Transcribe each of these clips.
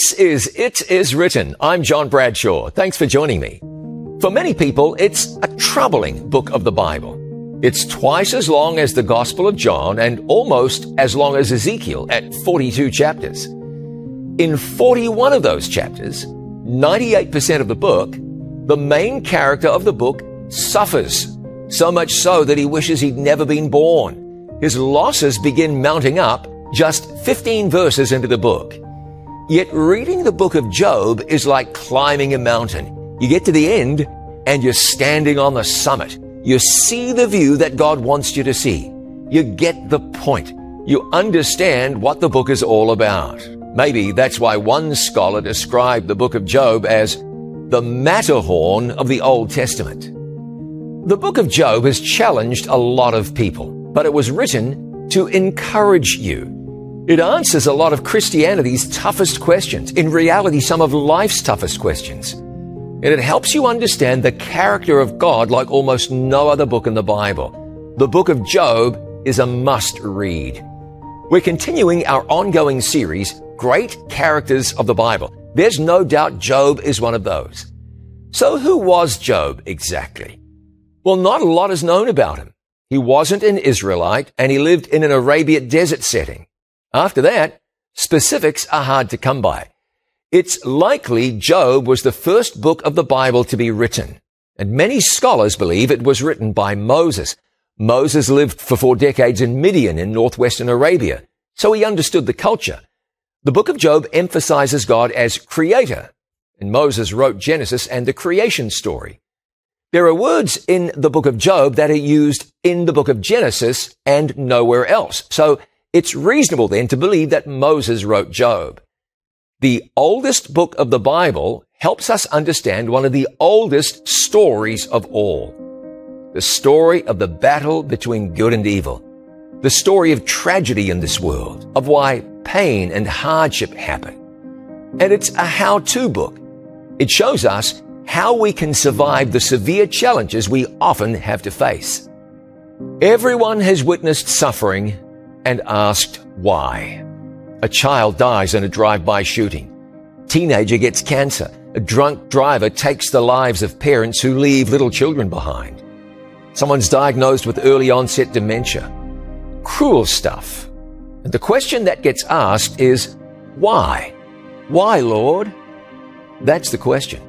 This is It Is Written. I'm John Bradshaw. Thanks for joining me. For many people, it's a troubling book of the Bible. It's twice as long as the Gospel of John and almost as long as Ezekiel at 42 chapters. In 41 of those chapters, 98% of the book, the main character of the book suffers, so much so that he wishes he'd never been born. His losses begin mounting up just 15 verses into the book. Yet reading the book of Job is like climbing a mountain. You get to the end and you're standing on the summit. You see the view that God wants you to see. You get the point. You understand what the book is all about. Maybe that's why one scholar described the book of Job as the Matterhorn of the Old Testament. The book of Job has challenged a lot of people, but it was written to encourage you it answers a lot of Christianity's toughest questions, in reality, some of life's toughest questions. And it helps you understand the character of God like almost no other book in the Bible. The book of Job is a must read. We're continuing our ongoing series, Great Characters of the Bible. There's no doubt Job is one of those. So who was Job exactly? Well, not a lot is known about him. He wasn't an Israelite and he lived in an Arabian desert setting. After that, specifics are hard to come by. It's likely Job was the first book of the Bible to be written, and many scholars believe it was written by Moses. Moses lived for four decades in Midian in northwestern Arabia, so he understood the culture. The book of Job emphasizes God as creator, and Moses wrote Genesis and the creation story. There are words in the book of Job that are used in the book of Genesis and nowhere else. So it's reasonable then to believe that Moses wrote Job. The oldest book of the Bible helps us understand one of the oldest stories of all. The story of the battle between good and evil. The story of tragedy in this world, of why pain and hardship happen. And it's a how-to book. It shows us how we can survive the severe challenges we often have to face. Everyone has witnessed suffering and asked why. A child dies in a drive-by shooting. Teenager gets cancer. A drunk driver takes the lives of parents who leave little children behind. Someone's diagnosed with early onset dementia. Cruel stuff. And the question that gets asked is, why? Why, Lord? That's the question.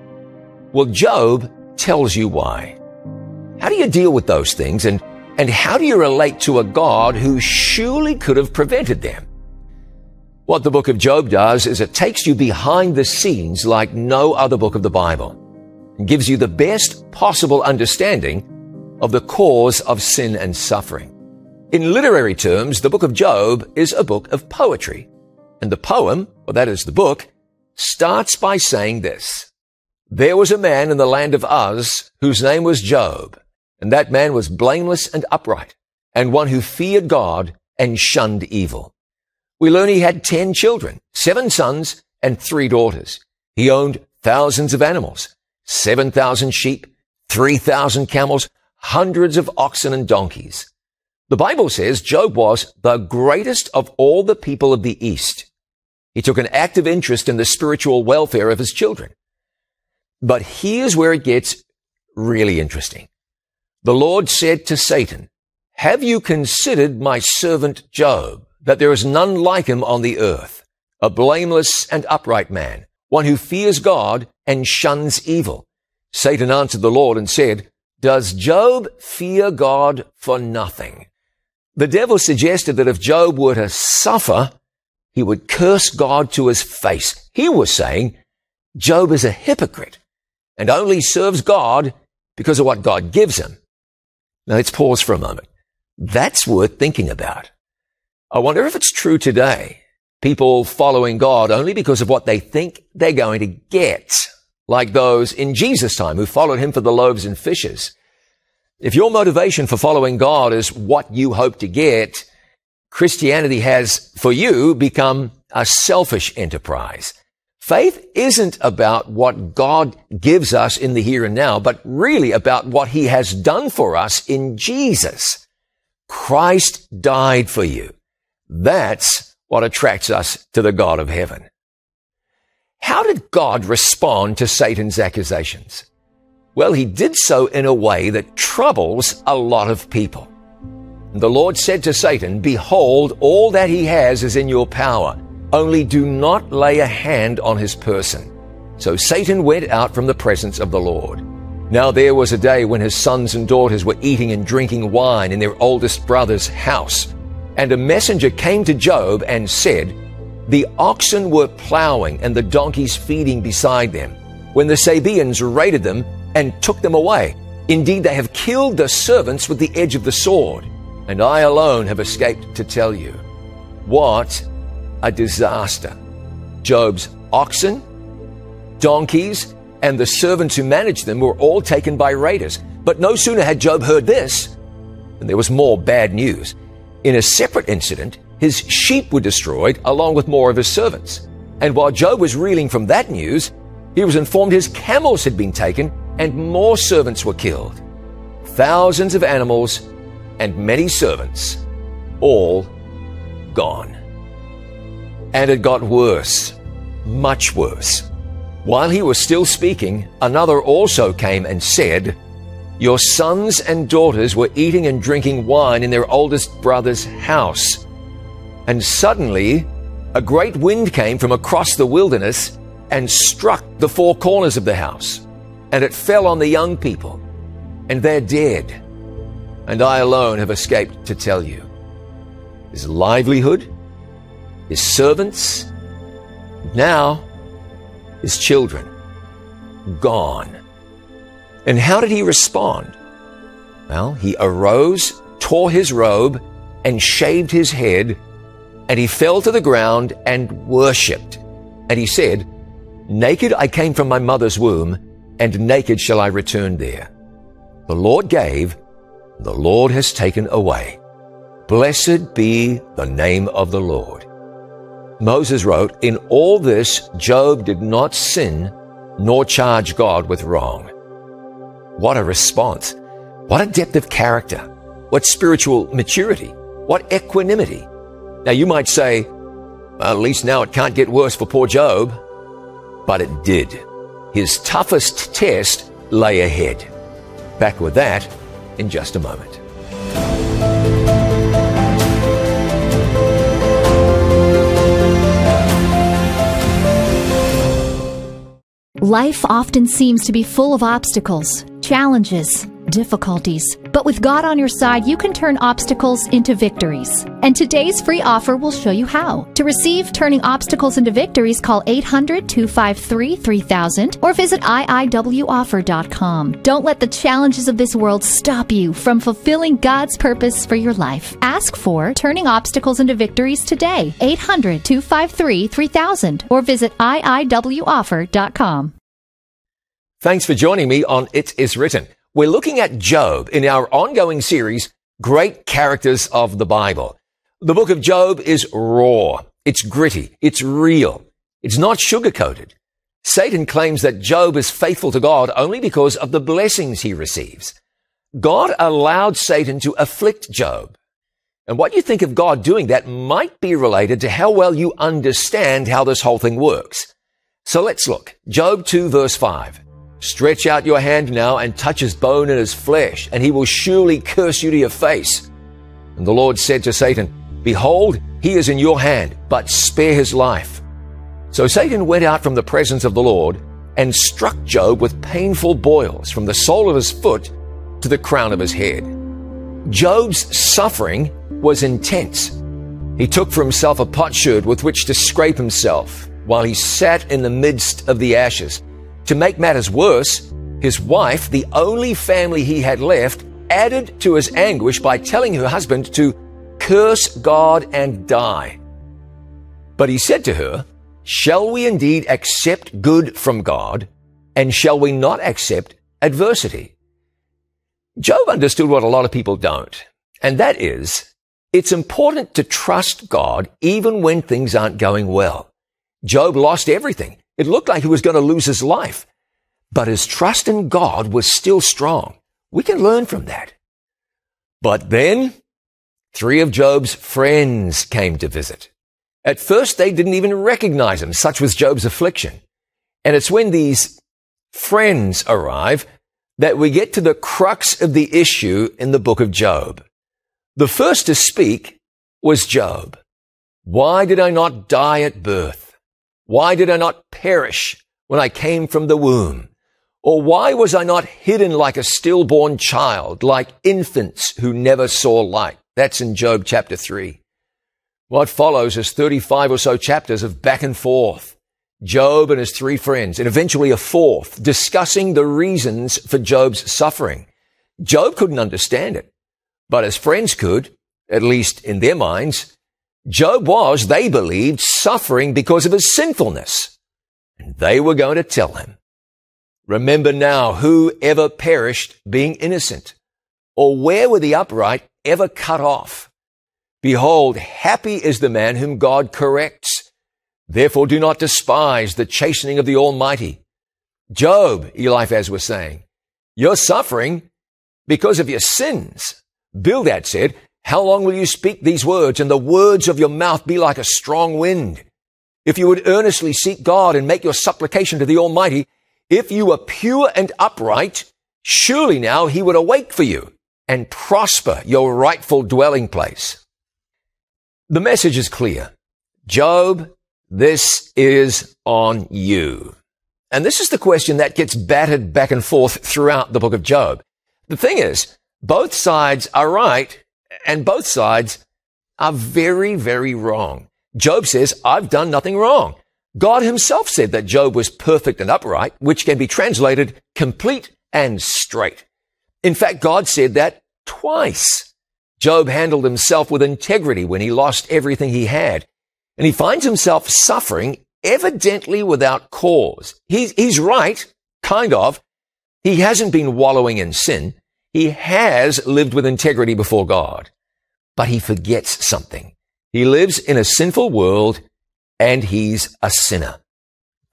Well, Job tells you why. How do you deal with those things and and how do you relate to a God who surely could have prevented them? What the book of Job does is it takes you behind the scenes like no other book of the Bible and gives you the best possible understanding of the cause of sin and suffering. In literary terms, the book of Job is a book of poetry. And the poem, or that is the book, starts by saying this. There was a man in the land of Uz whose name was Job. And that man was blameless and upright, and one who feared God and shunned evil. We learn he had ten children, seven sons and three daughters. He owned thousands of animals, 7,000 sheep, 3,000 camels, hundreds of oxen and donkeys. The Bible says Job was the greatest of all the people of the East. He took an active interest in the spiritual welfare of his children. But here's where it gets really interesting. The Lord said to Satan, Have you considered my servant Job, that there is none like him on the earth, a blameless and upright man, one who fears God and shuns evil? Satan answered the Lord and said, Does Job fear God for nothing? The devil suggested that if Job were to suffer, he would curse God to his face. He was saying, Job is a hypocrite and only serves God because of what God gives him. Now let's pause for a moment. That's worth thinking about. I wonder if it's true today. People following God only because of what they think they're going to get, like those in Jesus' time who followed him for the loaves and fishes. If your motivation for following God is what you hope to get, Christianity has, for you, become a selfish enterprise. Faith isn't about what God gives us in the here and now, but really about what he has done for us in Jesus. Christ died for you. That's what attracts us to the God of heaven. How did God respond to Satan's accusations? Well, he did so in a way that troubles a lot of people. The Lord said to Satan, Behold, all that he has is in your power. Only do not lay a hand on his person. So Satan went out from the presence of the Lord. Now there was a day when his sons and daughters were eating and drinking wine in their oldest brother's house. And a messenger came to Job and said, The oxen were plowing and the donkeys feeding beside them, when the Sabeans raided them and took them away. Indeed, they have killed the servants with the edge of the sword, and I alone have escaped to tell you. What a disaster! Job's oxen, donkeys, and the servants who managed them were all taken by raiders. But no sooner had Job heard this than there was more bad news. In a separate incident, his sheep were destroyed along with more of his servants. And while Job was reeling from that news, he was informed his camels had been taken and more servants were killed. Thousands of animals and many servants, all gone. And it got worse, much worse. While he was still speaking, another also came and said, Your sons and daughters were eating and drinking wine in their oldest brother's house. And suddenly, a great wind came from across the wilderness and struck the four corners of the house and it fell on the young people, and they're dead. And I alone have escaped to tell you. His livelihood, his servants, now his children, gone. And how did he respond? Well, he arose, tore his robe, and shaved his head, and he fell to the ground and worshipped. And he said, Naked I came from my mother's womb, and naked shall I return there. The Lord gave, the Lord has taken away. Blessed be the name of the Lord. Moses wrote, In all this, Job did not sin nor charge God with wrong. What a response. What a depth of character. What spiritual maturity. What equanimity. Now you might say, well, at least now it can't get worse for poor Job. But it did. His toughest test lay ahead. Back with that in just a moment. Life often seems to be full of obstacles, challenges, difficulties. But with God on your side, you can turn obstacles into victories. And today's free offer will show you how. To receive Turning Obstacles into Victories, call 800 253 3000 or visit IIWoffer.com. Don't let the challenges of this world stop you from fulfilling God's purpose for your life. Ask for Turning Obstacles into Victories today. 800 253 3000 or visit IIWoffer.com. Thanks for joining me on It Is Written. We're looking at Job in our ongoing series, Great Characters of the Bible. The book of Job is raw. It's gritty. It's real. It's not sugar-coated. Satan claims that Job is faithful to God only because of the blessings he receives. God allowed Satan to afflict Job. And what you think of God doing that might be related to how well you understand how this whole thing works. So let's look. Job 2 verse 5. Stretch out your hand now and touch his bone and his flesh, and he will surely curse you to your face. And the Lord said to Satan, Behold, he is in your hand, but spare his life. So Satan went out from the presence of the Lord and struck Job with painful boils from the sole of his foot to the crown of his head. Job's suffering was intense. He took for himself a potsherd with which to scrape himself while he sat in the midst of the ashes. To make matters worse, his wife, the only family he had left, added to his anguish by telling her husband to curse God and die. But he said to her, Shall we indeed accept good from God, and shall we not accept adversity? Job understood what a lot of people don't, and that is, it's important to trust God even when things aren't going well. Job lost everything. It looked like he was going to lose his life. But his trust in God was still strong. We can learn from that. But then, three of Job's friends came to visit. At first, they didn't even recognize him. Such was Job's affliction. And it's when these friends arrive that we get to the crux of the issue in the book of Job. The first to speak was Job. Why did I not die at birth? Why did I not perish when I came from the womb? Or why was I not hidden like a stillborn child, like infants who never saw light? That's in Job chapter 3. What follows is 35 or so chapters of back and forth. Job and his three friends, and eventually a fourth, discussing the reasons for Job's suffering. Job couldn't understand it, but his friends could, at least in their minds. Job was, they believed, suffering because of his sinfulness. And they were going to tell him, remember now who ever perished being innocent, or where were the upright ever cut off? Behold, happy is the man whom God corrects Therefore do not despise the chastening of the Almighty. Job, Eliphaz was saying, you're suffering because of your sins. Bildad said, how long will you speak these words and the words of your mouth be like a strong wind? If you would earnestly seek God and make your supplication to the Almighty, if you were pure and upright, surely now he would awake for you and prosper your rightful dwelling place. The message is clear. Job this is on you. And this is the question that gets battered back and forth throughout the book of Job. The thing is, both sides are right and both sides are very, very wrong. Job says, I've done nothing wrong. God himself said that Job was perfect and upright, which can be translated complete and straight. In fact, God said that twice. Job handled himself with integrity when he lost everything he had and he finds himself suffering evidently without cause. He's, he's right, kind of. He hasn't been wallowing in sin. He has lived with integrity before God, but he forgets something. He lives in a sinful world and he's a sinner.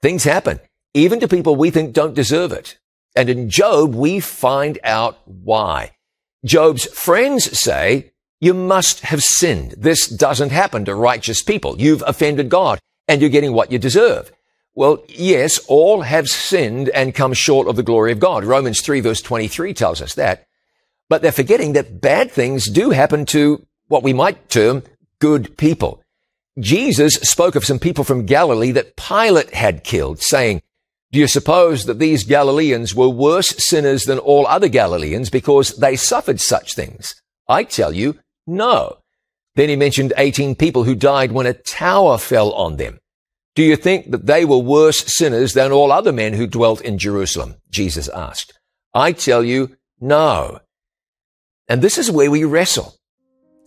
Things happen, even to people we think don't deserve it. And in Job, we find out why. Job's friends say, you must have sinned. This doesn't happen to righteous people. You've offended God and you're getting what you deserve. Well, yes, all have sinned and come short of the glory of God. Romans 3 verse 23 tells us that. But they're forgetting that bad things do happen to what we might term good people. Jesus spoke of some people from Galilee that Pilate had killed, saying, do you suppose that these Galileans were worse sinners than all other Galileans because they suffered such things? I tell you, no. Then he mentioned 18 people who died when a tower fell on them. Do you think that they were worse sinners than all other men who dwelt in Jerusalem? Jesus asked. I tell you, no. And this is where we wrestle.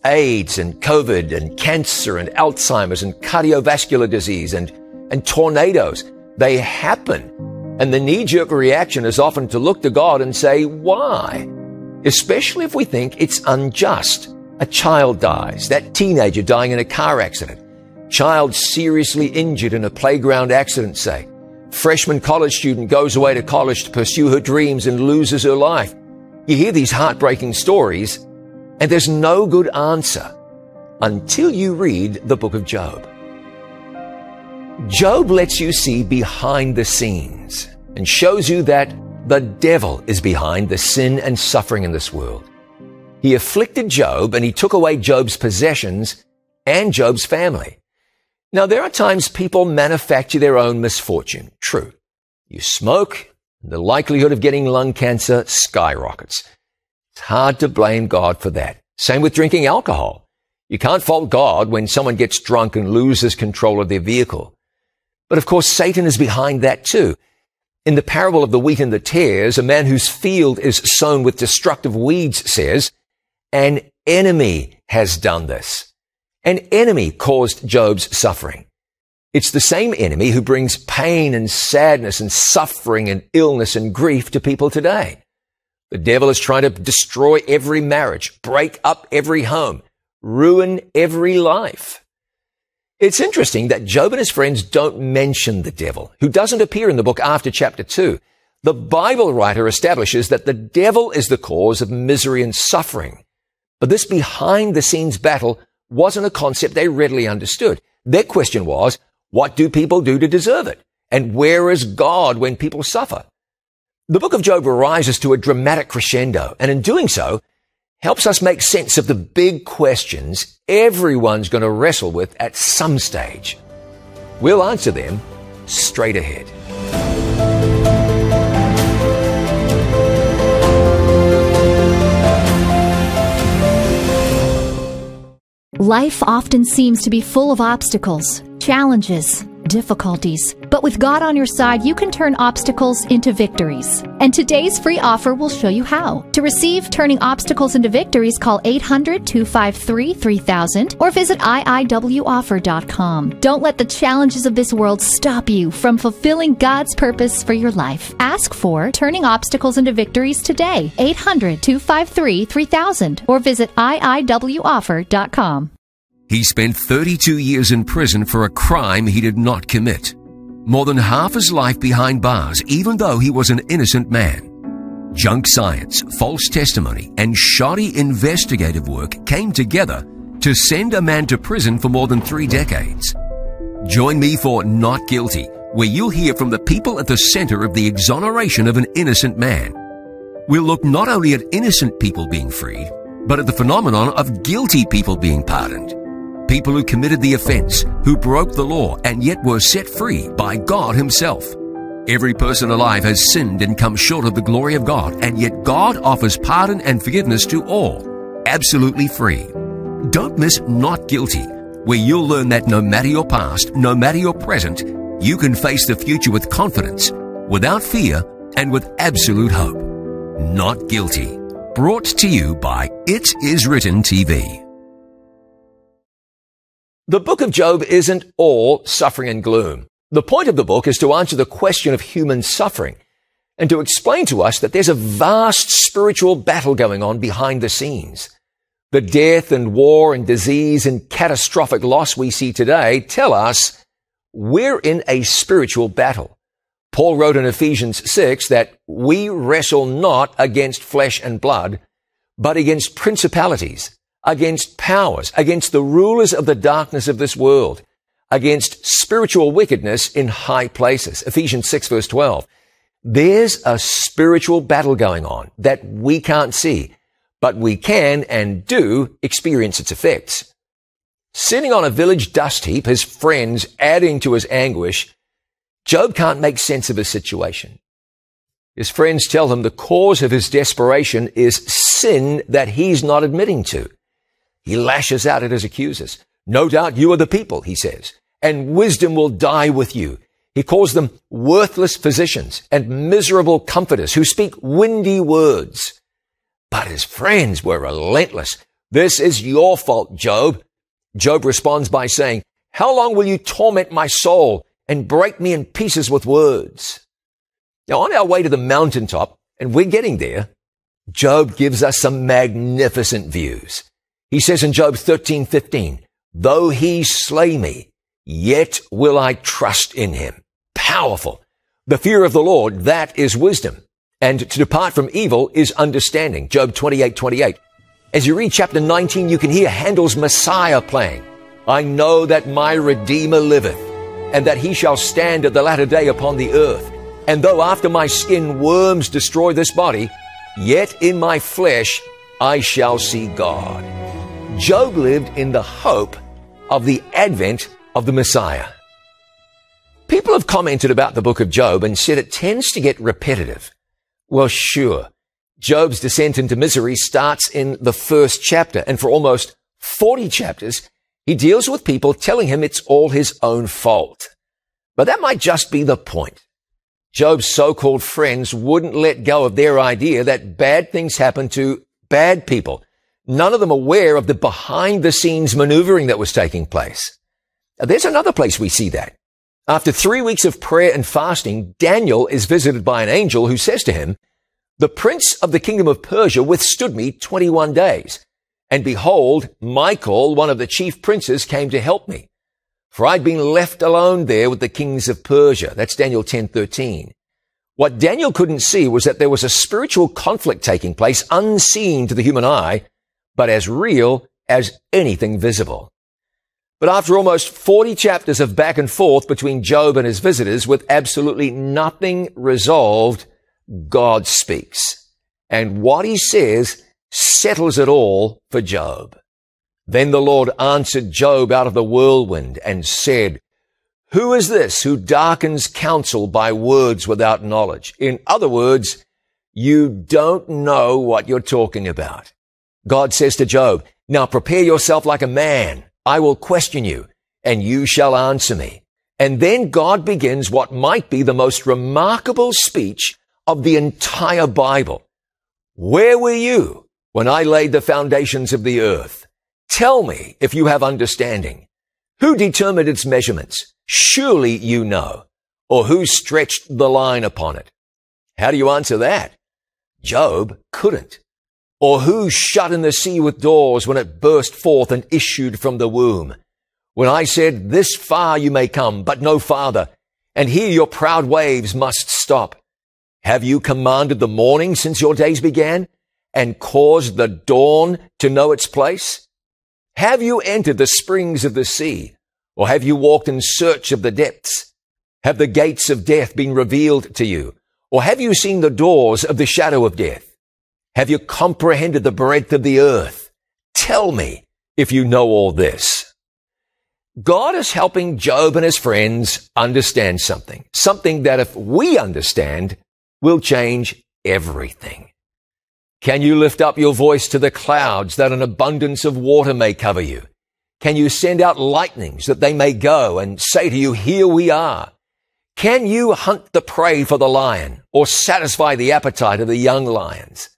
AIDS and COVID and cancer and Alzheimer's and cardiovascular disease and, and tornadoes. They happen. And the knee-jerk reaction is often to look to God and say, why? Especially if we think it's unjust. A child dies, that teenager dying in a car accident, child seriously injured in a playground accident, say. Freshman college student goes away to college to pursue her dreams and loses her life. You hear these heartbreaking stories, and there's no good answer until you read the book of Job. Job lets you see behind the scenes and shows you that the devil is behind the sin and suffering in this world. He afflicted Job and he took away Job's possessions and Job's family. Now, there are times people manufacture their own misfortune. True. You smoke, the likelihood of getting lung cancer skyrockets. It's hard to blame God for that. Same with drinking alcohol. You can't fault God when someone gets drunk and loses control of their vehicle. But of course, Satan is behind that too. In the parable of the wheat and the tares, a man whose field is sown with destructive weeds says, an enemy has done this. An enemy caused Job's suffering. It's the same enemy who brings pain and sadness and suffering and illness and grief to people today. The devil is trying to destroy every marriage, break up every home, ruin every life. It's interesting that Job and his friends don't mention the devil, who doesn't appear in the book after chapter 2. The Bible writer establishes that the devil is the cause of misery and suffering. But this behind the scenes battle wasn't a concept they readily understood. Their question was, what do people do to deserve it? And where is God when people suffer? The book of Job rises to a dramatic crescendo, and in doing so, helps us make sense of the big questions everyone's going to wrestle with at some stage. We'll answer them straight ahead. Life often seems to be full of obstacles, challenges, difficulties. But with God on your side, you can turn obstacles into victories. And today's free offer will show you how. To receive Turning Obstacles into Victories, call 800 253 3000 or visit IIWoffer.com. Don't let the challenges of this world stop you from fulfilling God's purpose for your life. Ask for Turning Obstacles into Victories today. 800 253 3000 or visit IIWoffer.com. He spent 32 years in prison for a crime he did not commit. More than half his life behind bars, even though he was an innocent man. Junk science, false testimony, and shoddy investigative work came together to send a man to prison for more than three decades. Join me for Not Guilty, where you'll hear from the people at the center of the exoneration of an innocent man. We'll look not only at innocent people being freed, but at the phenomenon of guilty people being pardoned people who committed the offense, who broke the law, and yet were set free by God Himself. Every person alive has sinned and come short of the glory of God, and yet God offers pardon and forgiveness to all, absolutely free. Don't miss Not Guilty, where you'll learn that no matter your past, no matter your present, you can face the future with confidence, without fear, and with absolute hope. Not Guilty. Brought to you by It Is Written TV. The book of Job isn't all suffering and gloom. The point of the book is to answer the question of human suffering and to explain to us that there's a vast spiritual battle going on behind the scenes. The death and war and disease and catastrophic loss we see today tell us we're in a spiritual battle. Paul wrote in Ephesians 6 that we wrestle not against flesh and blood, but against principalities, against powers, against the rulers of the darkness of this world, against spiritual wickedness in high places. Ephesians 6 verse 12. There's a spiritual battle going on that we can't see, but we can and do experience its effects. Sitting on a village dust heap, his friends adding to his anguish, Job can't make sense of his situation. His friends tell him the cause of his desperation is sin that he's not admitting to. He lashes out at his accusers. No doubt you are the people, he says, and wisdom will die with you. He calls them worthless physicians and miserable comforters who speak windy words. But his friends were relentless. This is your fault, Job. Job responds by saying, How long will you torment my soul and break me in pieces with words? Now, on our way to the mountaintop, and we're getting there, Job gives us some magnificent views. He says in Job 13, 15, though he slay me, yet will I trust in him. Powerful. The fear of the Lord, that is wisdom. And to depart from evil is understanding. Job 28, 28. As you read chapter 19, you can hear Handel's Messiah playing. I know that my Redeemer liveth, and that he shall stand at the latter day upon the earth. And though after my skin worms destroy this body, yet in my flesh I shall see God. Job lived in the hope of the advent of the Messiah. People have commented about the book of Job and said it tends to get repetitive. Well, sure. Job's descent into misery starts in the first chapter, and for almost 40 chapters, he deals with people telling him it's all his own fault. But that might just be the point. Job's so-called friends wouldn't let go of their idea that bad things happen to bad people none of them aware of the behind the scenes maneuvering that was taking place. Now, there's another place we see that. After three weeks of prayer and fasting, Daniel is visited by an angel who says to him, the prince of the kingdom of Persia withstood me 21 days. And behold, Michael, one of the chief princes, came to help me. For I'd been left alone there with the kings of Persia. That's Daniel 10:13. What Daniel couldn't see was that there was a spiritual conflict taking place unseen to the human eye but as real as anything visible. But after almost 40 chapters of back and forth between Job and his visitors with absolutely nothing resolved, God speaks. And what he says settles it all for Job. Then the Lord answered Job out of the whirlwind and said, Who is this who darkens counsel by words without knowledge? In other words, you don't know what you're talking about. God says to Job, Now prepare yourself like a man. I will question you, and you shall answer me. And then God begins what might be the most remarkable speech of the entire Bible. Where were you when I laid the foundations of the earth? Tell me if you have understanding. Who determined its measurements? Surely you know. Or who stretched the line upon it? How do you answer that? Job couldn't. Or who shut in the sea with doors when it burst forth and issued from the womb? When I said, this far you may come, but no farther, and here your proud waves must stop. Have you commanded the morning since your days began and caused the dawn to know its place? Have you entered the springs of the sea or have you walked in search of the depths? Have the gates of death been revealed to you or have you seen the doors of the shadow of death? Have you comprehended the breadth of the earth? Tell me if you know all this. God is helping Job and his friends understand something, something that if we understand, will change everything. Can you lift up your voice to the clouds that an abundance of water may cover you? Can you send out lightnings that they may go and say to you, here we are? Can you hunt the prey for the lion or satisfy the appetite of the young lions?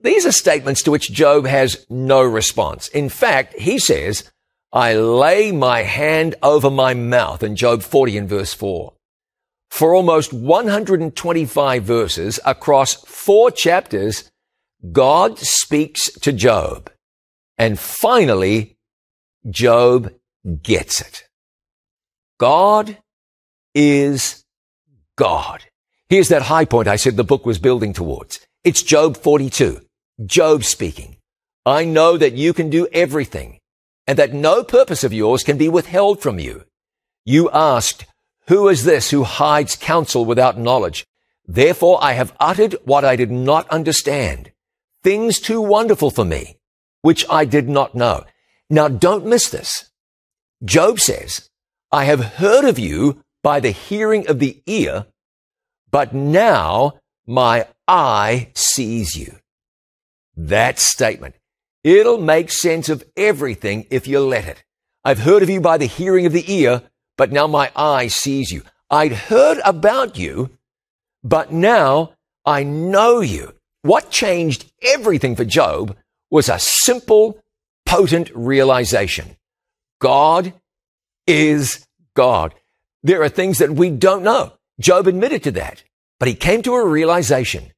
These are statements to which Job has no response. In fact, he says, I lay my hand over my mouth in Job 40 and verse 4 for almost 125 verses across four chapters, God speaks to Job. And finally, Job gets it. God is God. Here's that high point I said the book was building towards. It's Job 42. Job speaking. I know that you can do everything and that no purpose of yours can be withheld from you. You asked, who is this who hides counsel without knowledge? Therefore I have uttered what I did not understand, things too wonderful for me, which I did not know. Now don't miss this. Job says, I have heard of you by the hearing of the ear, but now my eye sees you. That statement. It'll make sense of everything if you let it. I've heard of you by the hearing of the ear, but now my eye sees you. I'd heard about you, but now I know you. What changed everything for Job was a simple, potent realization. God is God. There are things that we don't know. Job admitted to that, but he came to a realization.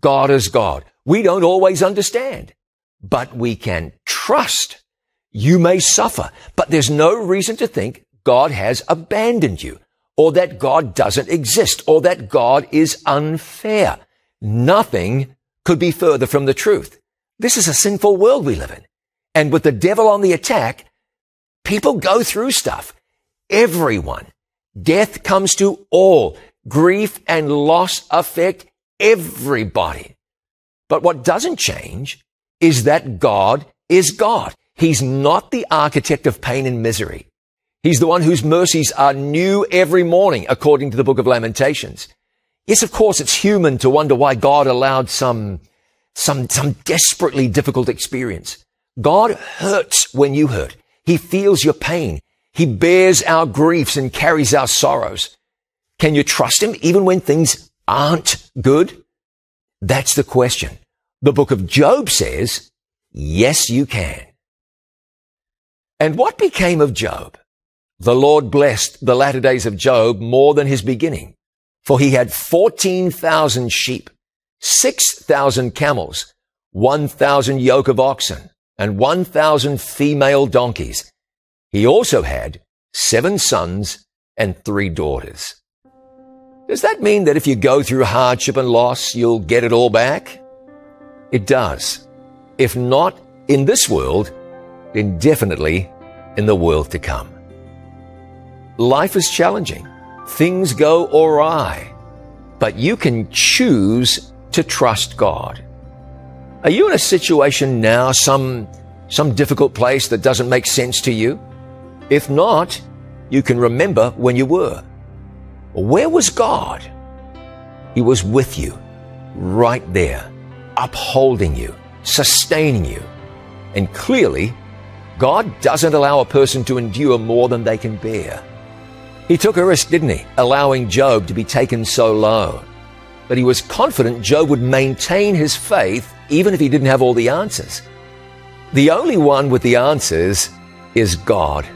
God is God. We don't always understand, but we can trust. You may suffer, but there's no reason to think God has abandoned you or that God doesn't exist or that God is unfair. Nothing could be further from the truth. This is a sinful world we live in. And with the devil on the attack, people go through stuff. Everyone. Death comes to all. Grief and loss affect everybody. But what doesn't change is that God is God. He's not the architect of pain and misery. He's the one whose mercies are new every morning, according to the book of Lamentations. Yes, of course, it's human to wonder why God allowed some, some, some desperately difficult experience. God hurts when you hurt. He feels your pain. He bears our griefs and carries our sorrows. Can you trust him even when things aren't good? That's the question. The book of Job says, yes, you can. And what became of Job? The Lord blessed the latter days of Job more than his beginning, for he had 14,000 sheep, 6,000 camels, 1,000 yoke of oxen, and 1,000 female donkeys. He also had seven sons and three daughters. Does that mean that if you go through hardship and loss, you'll get it all back? It does. If not in this world, then definitely in the world to come. Life is challenging. Things go awry, but you can choose to trust God. Are you in a situation now, some, some difficult place that doesn't make sense to you? If not, you can remember when you were. Where was God? He was with you, right there, upholding you, sustaining you. And clearly, God doesn't allow a person to endure more than they can bear. He took a risk, didn't he? Allowing Job to be taken so low. But he was confident Job would maintain his faith even if he didn't have all the answers. The only one with the answers is God.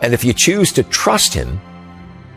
And if you choose to trust him,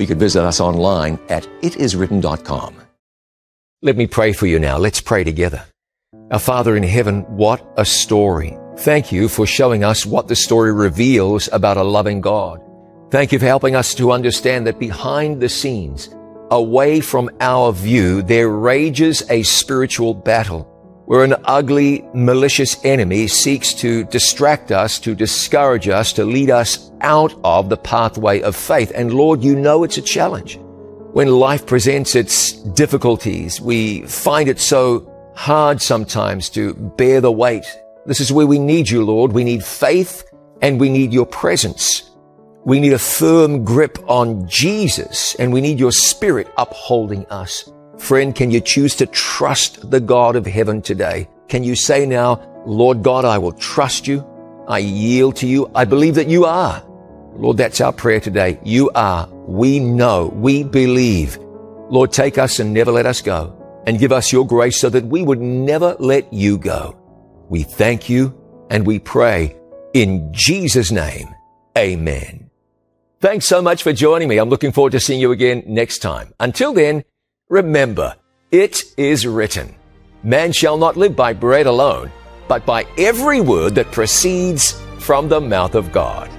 you can visit us online at itiswritten.com. Let me pray for you now. Let's pray together. Our Father in heaven, what a story. Thank you for showing us what the story reveals about a loving God. Thank you for helping us to understand that behind the scenes, away from our view, there rages a spiritual battle where an ugly, malicious enemy seeks to distract us, to discourage us, to lead us out of the pathway of faith. And Lord, you know it's a challenge. When life presents its difficulties, we find it so hard sometimes to bear the weight. This is where we need you, Lord. We need faith and we need your presence. We need a firm grip on Jesus and we need your spirit upholding us. Friend, can you choose to trust the God of heaven today? Can you say now, Lord God, I will trust you. I yield to you. I believe that you are. Lord, that's our prayer today. You are. We know. We believe. Lord, take us and never let us go and give us your grace so that we would never let you go. We thank you and we pray in Jesus' name. Amen. Thanks so much for joining me. I'm looking forward to seeing you again next time. Until then, remember, it is written, man shall not live by bread alone, but by every word that proceeds from the mouth of God.